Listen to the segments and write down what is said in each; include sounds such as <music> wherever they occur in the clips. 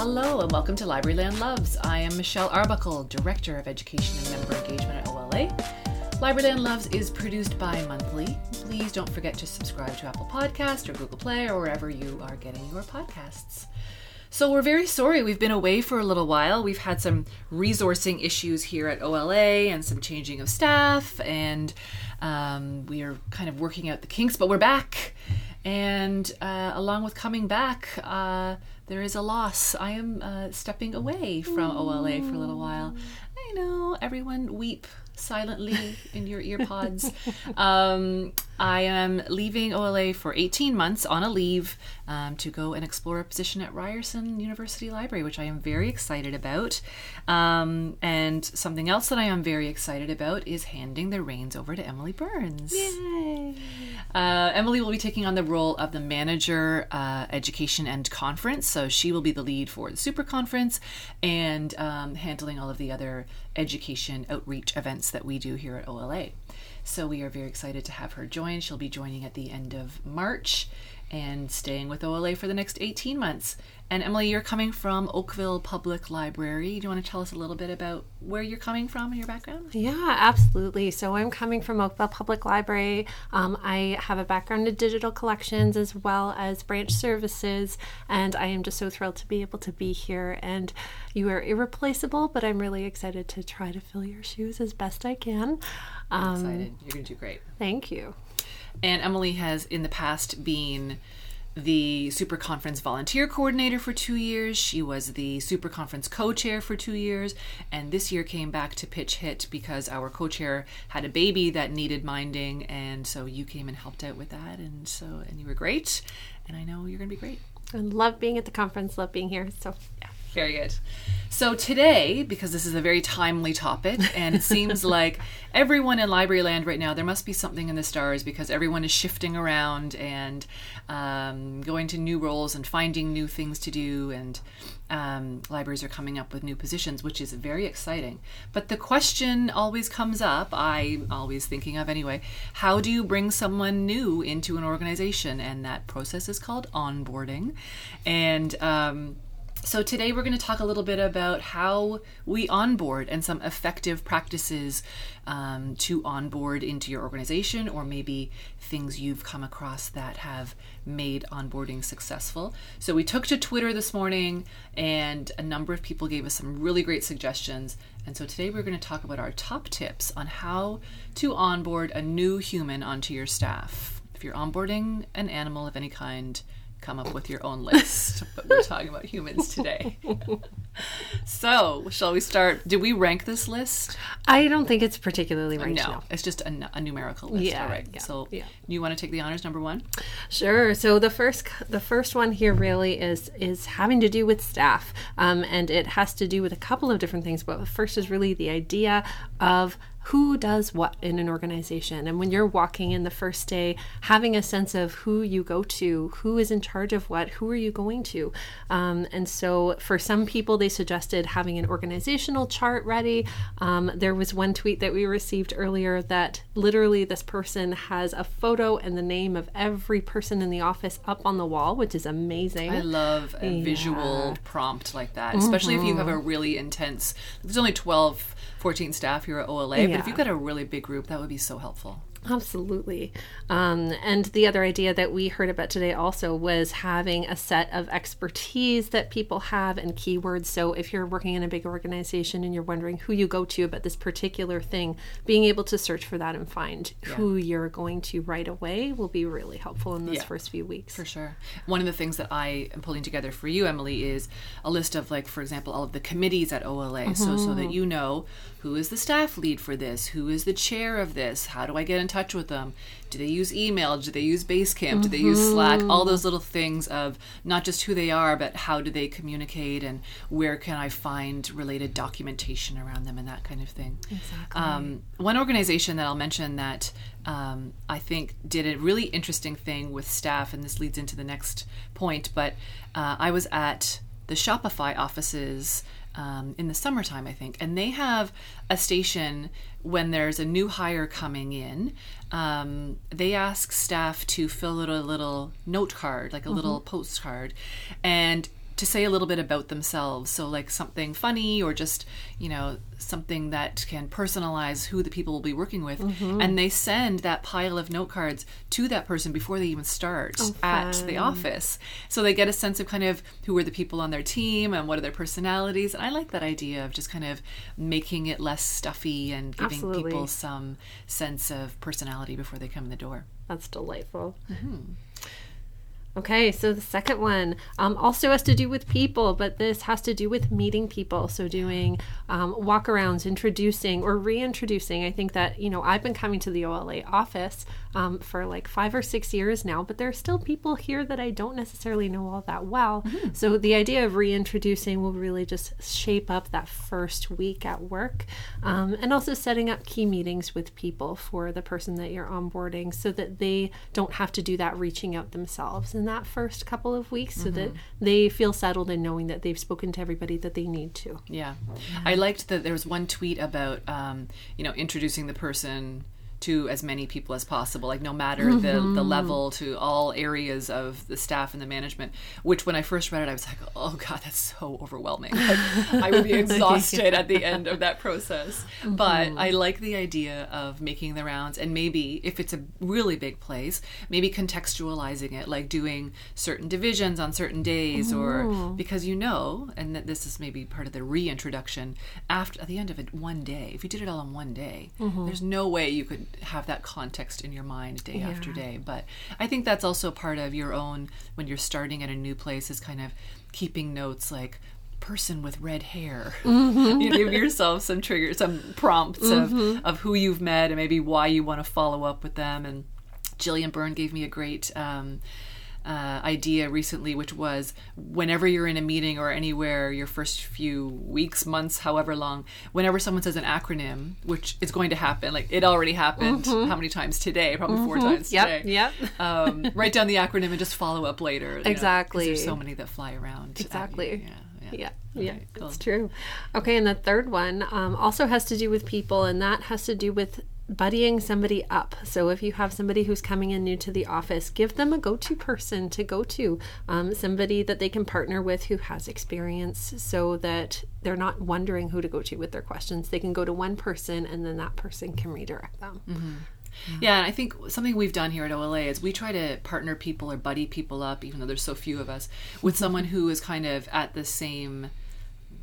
Hello and welcome to Libraryland Loves. I am Michelle Arbuckle, Director of Education and Member Engagement at OLA. Libraryland Loves is produced bi monthly. Please don't forget to subscribe to Apple Podcast or Google Play or wherever you are getting your podcasts. So we're very sorry we've been away for a little while. We've had some resourcing issues here at OLA and some changing of staff, and um, we are kind of working out the kinks, but we're back. And uh, along with coming back, uh, there is a loss. I am uh, stepping away from OLA for a little while. I know everyone weep silently in your earpods. <laughs> um, I am leaving OLA for 18 months on a leave um, to go and explore a position at Ryerson University Library, which I am very excited about. Um, and something else that I am very excited about is handing the reins over to Emily Burns. Yay! Uh, Emily will be taking on the role of the manager, uh, education and conference. So she will be the lead for the super conference and um, handling all of the other education outreach events that we do here at OLA. So we are very excited to have her join. She'll be joining at the end of March and staying with OLA for the next 18 months. And Emily, you're coming from Oakville Public Library. Do you want to tell us a little bit about where you're coming from and your background? Yeah, absolutely. So I'm coming from Oakville Public Library. Um, I have a background in digital collections as well as branch services, and I am just so thrilled to be able to be here. And you are irreplaceable, but I'm really excited to try to fill your shoes as best I can. Um, excited. You're going to do great. Thank you. And Emily has in the past been the Super Conference volunteer coordinator for two years. She was the Super Conference co chair for two years. And this year came back to pitch hit because our co chair had a baby that needed minding. And so you came and helped out with that. And so, and you were great. And I know you're going to be great. I love being at the conference, love being here. So, yeah. Very good. So today, because this is a very timely topic, and it seems <laughs> like everyone in library land right now, there must be something in the stars because everyone is shifting around and um, going to new roles and finding new things to do, and um, libraries are coming up with new positions, which is very exciting. But the question always comes up, I'm always thinking of anyway, how do you bring someone new into an organization? And that process is called onboarding. And um, so, today we're going to talk a little bit about how we onboard and some effective practices um, to onboard into your organization, or maybe things you've come across that have made onboarding successful. So, we took to Twitter this morning, and a number of people gave us some really great suggestions. And so, today we're going to talk about our top tips on how to onboard a new human onto your staff. If you're onboarding an animal of any kind, come up with your own list, but we're talking about humans today. <laughs> so, shall we start? Do we rank this list? I don't think it's particularly ranked. No, it's just a, a, numerical list. Yeah, All right. Yeah, so, yeah. you want to take the honors, number one? Sure. So the first, the first one here really is is having to do with staff, um, and it has to do with a couple of different things. But the first is really the idea of who does what in an organization. And when you're walking in the first day, having a sense of who you go to, who is in charge of what, who are you going to. Um, and so for some people, they suggested having an organizational chart ready. Um, there was one tweet that we received earlier that literally this person has a photo and the name of every person in the office up on the wall, which is amazing. I love a yeah. visual prompt like that, especially mm-hmm. if you have a really intense, there's only 12 14 staff here at OLA. Yeah. But if you've got a really big group, that would be so helpful. Absolutely. Um, and the other idea that we heard about today also was having a set of expertise that people have and keywords. So if you're working in a big organization and you're wondering who you go to about this particular thing, being able to search for that and find yeah. who you're going to right away will be really helpful in those yeah, first few weeks. For sure. One of the things that I am pulling together for you, Emily, is a list of like, for example, all of the committees at OLA. Mm-hmm. So so that mm-hmm. you know who is the staff lead for this, who is the chair of this, how do I get in touch with them? Do they use email? Do they use Basecamp? Mm-hmm. Do they use Slack? All those little things of not just who they are, but how do they communicate and where can I find related documentation around them and that kind of thing. Exactly. Um, one organization that I'll mention that um, I think did a really interesting thing with staff, and this leads into the next point, but uh, I was at the Shopify offices um, in the summertime, I think, and they have a station when there's a new hire coming in. Um, they ask staff to fill out a little note card, like a mm-hmm. little postcard, and to say a little bit about themselves. So, like something funny or just, you know, something that can personalize who the people will be working with. Mm-hmm. And they send that pile of note cards to that person before they even start Oh, at the office. So they get a sense of kind of who are the people on their team and what are their personalities. And I like that idea of just kind of making it less stuffy and giving Absolutely. people some sense of personality before they come in the door. That's delightful. Mm-hmm. Okay, so the second one um, also has to do with people, but this has to do with meeting people. So doing um, walkarounds, introducing or reintroducing. I think that, you know, I've been coming to the OLA office um, for like five or six years now, but there are still people here that I don't necessarily know all that well. So the idea of reintroducing will really just shape up that first week at work um, and also setting up key meetings with people for the person that you're onboarding so that they don't have to do that reaching out themselves in that first couple of weeks so that they feel settled in knowing that they've spoken to everybody that they need to. Yeah. I liked that there was one tweet about, um, you know, introducing the person to as many people as possible, like no matter the, mm-hmm. the level to all areas of the staff and the management, which when I first read it, I was like, oh God, that's so overwhelming. Like, I would be <laughs> exhausted at the end of that process. Mm-hmm. But I like the idea of making the rounds and maybe if it's a really big place, maybe contextualizing it, like doing certain divisions on certain days or because you know, and that this is maybe part of the reintroduction after at the end of it one day, if you did it all in one day, mm-hmm. there's no way you could have that context in your mind day after day. But I think that's also part of your own when you're starting at a new place is kind of keeping notes like person with red hair. <laughs> you give yourself some triggers, some prompts of, of who you've met and maybe why you want to follow up with them. And Jillian Byrne gave me a great um, uh, idea recently, which was whenever you're in a meeting or anywhere, your first few weeks, months, however long, whenever someone says an acronym, which is going to happen, like it already happened how many times today? Probably four times Yep, today. yep. um, <laughs> write down the acronym and just follow up later. you know, Exactly. there's so many that fly around. Exactly. Yeah. Yeah, yeah, Okay, cool. it's true. Okay, and the third one um, also has to do with people, and that has to do with buddying somebody up. So if you have somebody who's coming in new to the office, give them a go-to person to go to, um, somebody that they can partner with who has experience, so that they're not wondering who to go to with their questions. They can go to one person, and then that person can redirect them. Mm-hmm. Yeah, and I think something we've done here at OLA is we try to partner people or buddy people up, even though there's so few of us, with someone who is kind of at the same.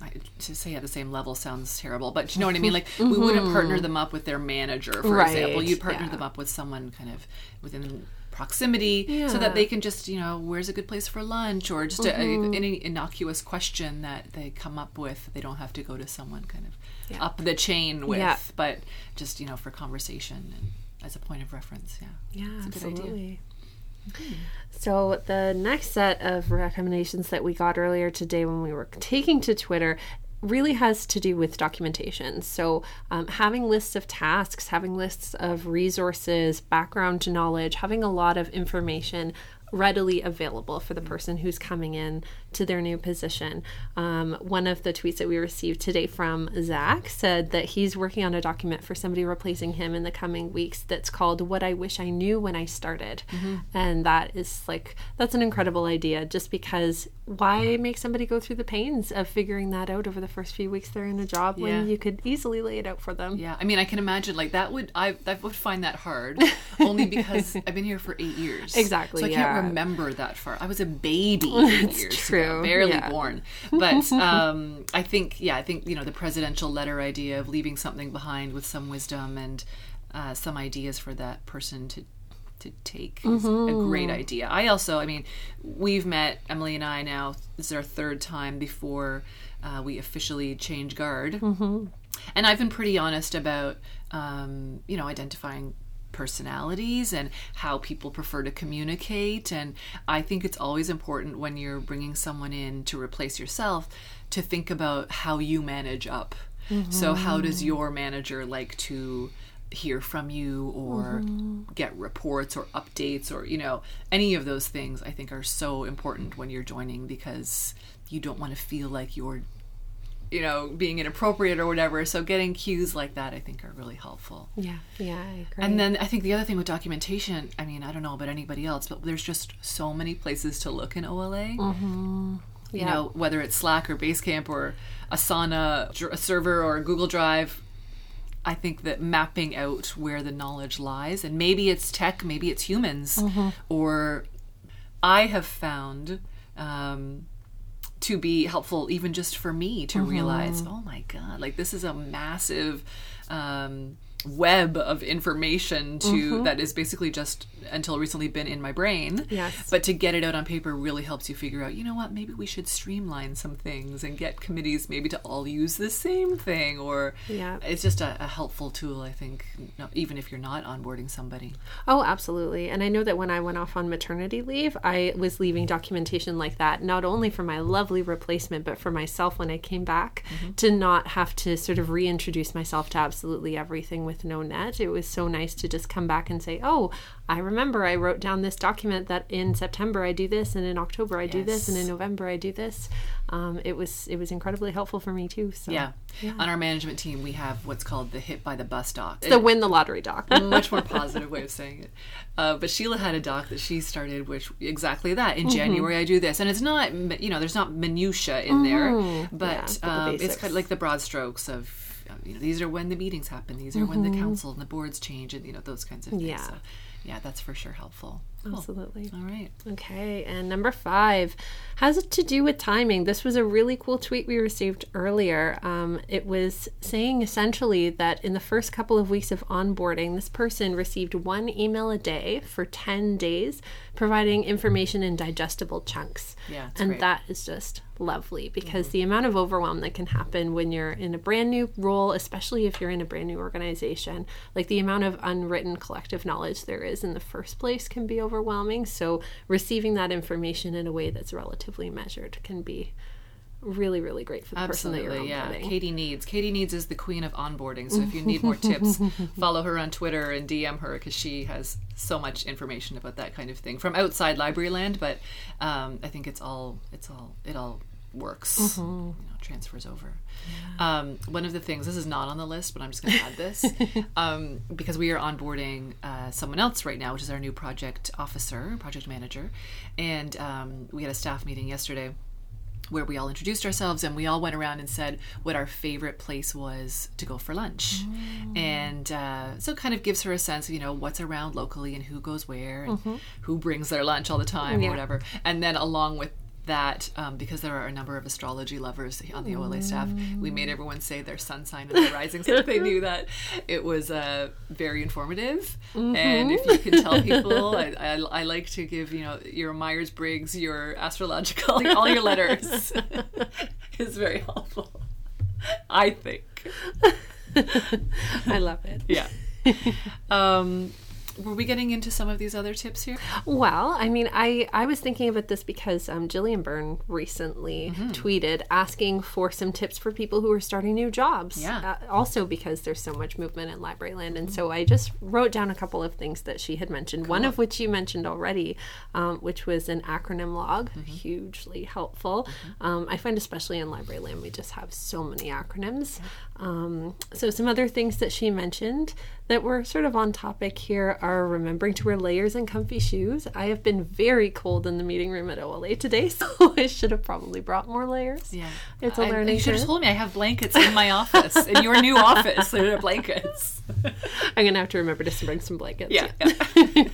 I- To say at the same level sounds terrible, but you know what I mean. Like we <laughs> wouldn't partner them up with their manager, for Mm-hmm. Right, example. You'd partner yeah. them up with someone kind of within proximity, so that they can just you know where's a good place for lunch, or just Mm-hmm. a, any innocuous question that they come up with. They don't have to go to someone kind of Yeah. up the chain with, Yeah. but just you know for conversation and as a point of reference. Yeah. Yeah, It's a good idea. So the next set of recommendations that we got earlier today when we were taking to Twitter really has to do with documentation. So um, having lists of tasks, having lists of resources, background knowledge, having a lot of information readily available for the person who's coming in to their new position. Um, one of the tweets that we received today from Zach said that he's working on a document for somebody replacing him in the coming weeks that's called What I Wish I Knew When I Started. And that is like, that's an incredible idea just because why make somebody go through the pains of figuring that out over the first few weeks they're in a job Yeah. when you could easily lay it out for them? Yeah, I mean, I can imagine like that would I I would find that hard <laughs> only because I've been here for eight years. Exactly, So I yeah. can't remember that far. I was a baby <laughs> eight years true, barely yeah. born. But <laughs> um, I think yeah, I think you know the presidential letter idea of leaving something behind with some wisdom and uh, some ideas for that person to to take is a Mm-hmm. great idea. I also, I mean, we've met Emily and I now. This is our third time before uh, we officially change guard, Mm-hmm. and I've been pretty honest about, um, you know, identifying personalities and how people prefer to communicate. And I think it's always important when you're bringing someone in to replace yourself to think about how you manage up. So, mm-hmm. how does your manager like to hear from you or mm-hmm. get reports or updates or, you know, any of those things I think are so important when you're joining because you don't want to feel like you're you know, being inappropriate or whatever. So getting cues like that, I think, are really helpful. Yeah, yeah, I agree. And then I think the other thing with documentation, I mean, I don't know about anybody else, but there's just so many places to look in OLA. You Yeah. know, whether it's Slack or Basecamp or Asana, a server or Google Drive. I think that mapping out where the knowledge lies, and maybe it's tech, maybe it's humans, or I have found um, to be helpful even just for me to realize, oh my God, like this is a massive um, web of information to mm-hmm. that is basically just until recently been in my brain. Yes. But to get it out on paper really helps you figure out, you know what, maybe we should streamline some things and get committees maybe to all use the same thing or Yeah. it's just a, a helpful tool, I think, even if you're not onboarding somebody. Oh, absolutely. And I know that when I went off on maternity leave, I was leaving documentation like that, not only for my lovely replacement, but for myself when I came back mm-hmm. to not have to sort of reintroduce myself to absolutely everything with no net. It was so nice to just come back and say, oh, I remember I wrote down this document that in September I do this, and in October I do this, and in November I do this. Um, it was it was incredibly helpful for me too. So Yeah. On our management team, we have what's called the hit by the bus doc. the win the lottery doc. <laughs> much more positive way of saying it. Uh, but Sheila had a doc that she started, which exactly that. In January, I do this, and it's not you know there's not minutia in there, Yeah, but the um, it's kind of like the broad strokes of. You know, these are when the meetings happen. These are when the council and the boards change, and you know those kinds of things. Yeah. So, yeah, that's for sure helpful. Cool. Absolutely. All right. Okay, and number five has it to do with timing. This was a really cool tweet we received earlier. Um, it was saying essentially that in the first couple of weeks of onboarding, this person received one email a day for 10 days, providing information in digestible chunks. Yeah, and great. that is just lovely because the amount of overwhelm that can happen when you're in a brand new role, especially if you're in a brand new organization, like the amount of unwritten collective knowledge there is in the first place can be overwhelming. So receiving that information in a way that's relatively measured can be really, really great for the person that you're Absolutely, yeah. Katie Needs. Katie Needs is the queen of onboarding. So if you need more tips, <laughs> follow her on Twitter and DM her because she has so much information about that kind of thing from outside library land. But um, I think it's all it's all it all works. You know, transfers over. Um, one of the things this is not on the list, but I'm just going to add this <laughs> um, because we are onboarding uh, someone else right now, which is our new project officer, project manager, and um, we had a staff meeting yesterday where we all introduced ourselves and we all went around and said what our favorite place was to go for lunch. And uh, so it kind of gives her a sense of, you know, what's around locally and who goes where and who brings their lunch all the time Yeah. or whatever. And then along with that, um, because there are a number of astrology lovers on the OLA staff, we made everyone say their sun sign and their rising so they knew that it was uh, very informative. And if you can tell people, I, I, I like to give, you know, your Myers Briggs, your astrological, <laughs> all your letters <laughs> is very helpful. I think. <laughs> I love it. Yeah. Um, were we getting into some of these other tips here? Well, I mean, I, I was thinking about this because um, Jillian Byrne recently Mm-hmm. tweeted asking for some tips for people who are starting new jobs. Yeah. Uh, also, because there's so much movement in library land. And so I just wrote down a couple of things that she had mentioned, one of which you mentioned already, um, which was an acronym log, Mm-hmm. hugely helpful. Um, I find, especially in library land, we just have so many acronyms. Um, so, some other things that she mentioned that were sort of on topic here are remembering to wear layers and comfy shoes. I have been very cold in the meeting room at OLA today, <laughs> so I should have probably brought more layers. Yeah. It's a I- learning You should have told me I have blankets in my office, in your new office. <laughs> There are blankets. I'm gonna have to remember to bring some blankets. Yeah. <laughs>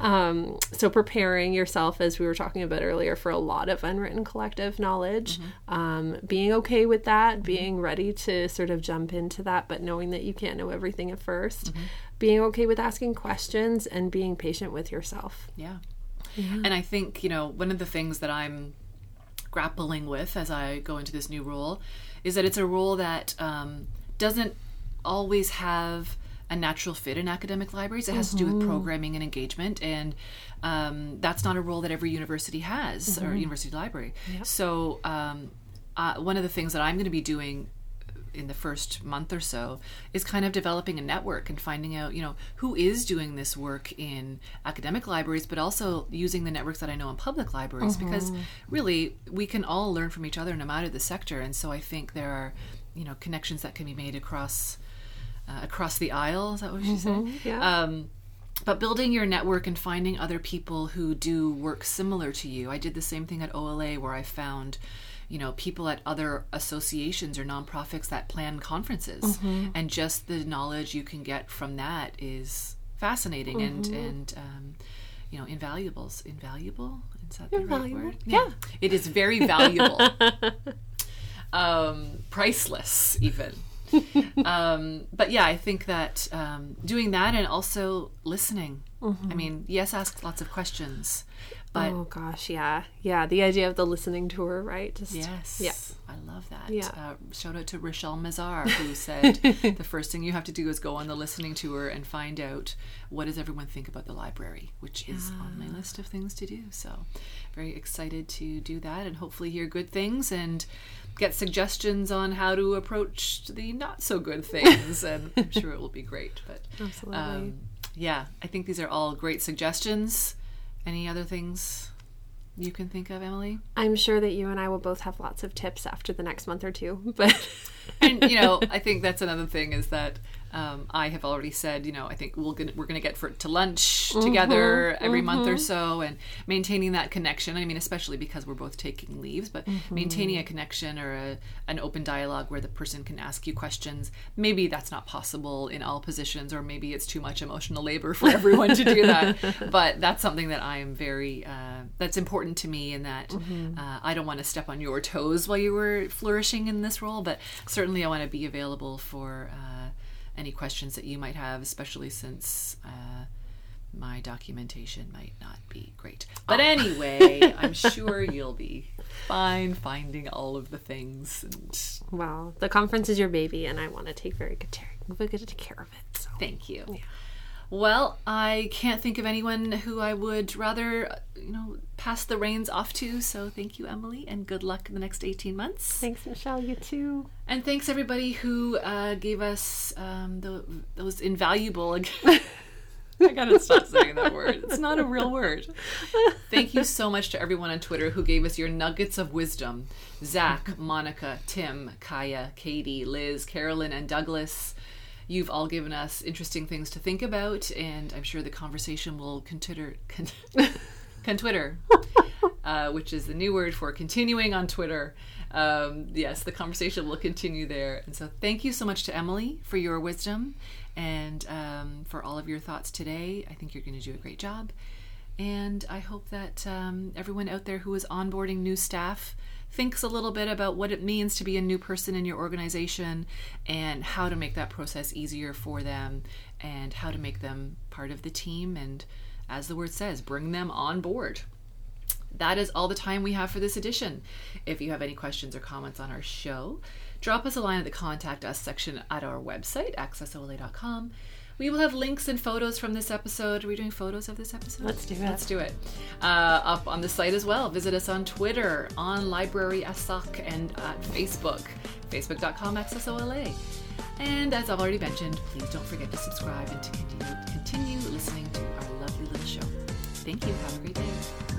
Um, so preparing yourself, as we were talking about earlier, for a lot of unwritten collective knowledge, Mm-hmm. um, being okay with that, being ready to sort of jump into that, but knowing that you can't know everything at 1st Mm-hmm. being okay with asking questions, and being patient with yourself. Yeah. And I think, you know, one of the things that I'm grappling with as I go into this new role is that it's a role that um, doesn't always have a natural fit in academic libraries. It has to do with programming and engagement, and um, that's not a role that every university has or university library. So, um, uh, one of the things that I'm going to be doing in the first month or so is kind of developing a network and finding out you know who is doing this work in academic libraries but also using the networks that i know in public libraries because really we can all learn from each other no matter the sector. And so i think there are you know connections that can be made across uh, across the aisle is that what she said? Yeah. um, but building your network and finding other people who do work similar to you. I did the same thing at OLA where I found you know people at other associations or nonprofits that plan conferences. And just the knowledge you can get from that is fascinating and and um, you know invaluables. Invaluable? Is that the right Invaluable, word yeah. it is very valuable. <laughs> Um, priceless even <laughs> um, but yeah i think that um, doing that and also listening. I mean yes ask lots of questions but oh gosh, yeah, yeah. The idea of the listening tour, right? Just Yes. yeah. I love that. Yeah. Uh, shout out to Rochelle Mazar, who said <laughs> the first thing you have to do is go on the listening tour and find out what does everyone think about the library, which is on my list of things to do. So, very excited to do that and hopefully hear good things and get suggestions on how to approach the not so good things. and I'm sure it will be great. But <laughs> Absolutely. um, yeah, I think these are all great suggestions. Any other things you can think of, Emily? I'm sure that you and I will both have lots of tips after the next month or two. <laughs> But and you know, I think that's another thing is that um, I have already said, you know, I think we'll gonna, we're going to get for to lunch together every month or so, and maintaining that connection. I mean, especially because we're both taking leaves, but maintaining a connection or a, an open dialogue where the person can ask you questions. Maybe that's not possible in all positions, or maybe it's too much emotional labor for everyone to do that. <laughs> But that's something that I am very uh, that's important to me, and that uh, I don't want to step on your toes while you were flourishing in this role, but certainly I want to be available for. Uh, any questions that you might have, especially since uh, my documentation might not be great. But anyway, I'm <laughs> sure you'll be fine finding all of the things. And well, the conference is your baby, and I want to take very good care, good care of it. So thank you. Well, I can't think of anyone who I would rather, you know, pass the reins off to. So thank you, Emily, and good luck in the next 18 months. thanks, Michelle. You too. And thanks everybody who uh, gave us um, the, those invaluable. <laughs> <laughs> I gotta stop saying that word. It's not a real word. Thank you so much to everyone on Twitter who gave us your nuggets of wisdom. Zach, Monica, Tim, Kaya, Katie, Liz, Carolyn, and Douglas. You've all given us interesting things to think about, and I'm sure the conversation will consider. Con- <laughs> Con Twitter, <laughs> uh, which is the new word for continuing on Twitter. Um, yes, the conversation will continue there. And so, thank you so much to Emily for your wisdom and um, for all of your thoughts today. I think you're going to do a great job. And I hope that um, everyone out there who is onboarding new staff thinks a little bit about what it means to be a new person in your organization and how to make that process easier for them and how to make them part of the team and as the word says, bring them on board. That is all the time we have for this edition. If you have any questions or comments on our show, drop us a line at the contact us section at our website, accessola.com. We will have links and photos from this episode. Are we doing photos of this episode? Let's do it. Let's do it. Uh, up on the site as well. Visit us on Twitter, on Library Asak, and at Facebook, facebook.com accessola. And as I've already mentioned, please don't forget to subscribe and to continue, continue listening to our lovely little show. Thank you. Have a great day.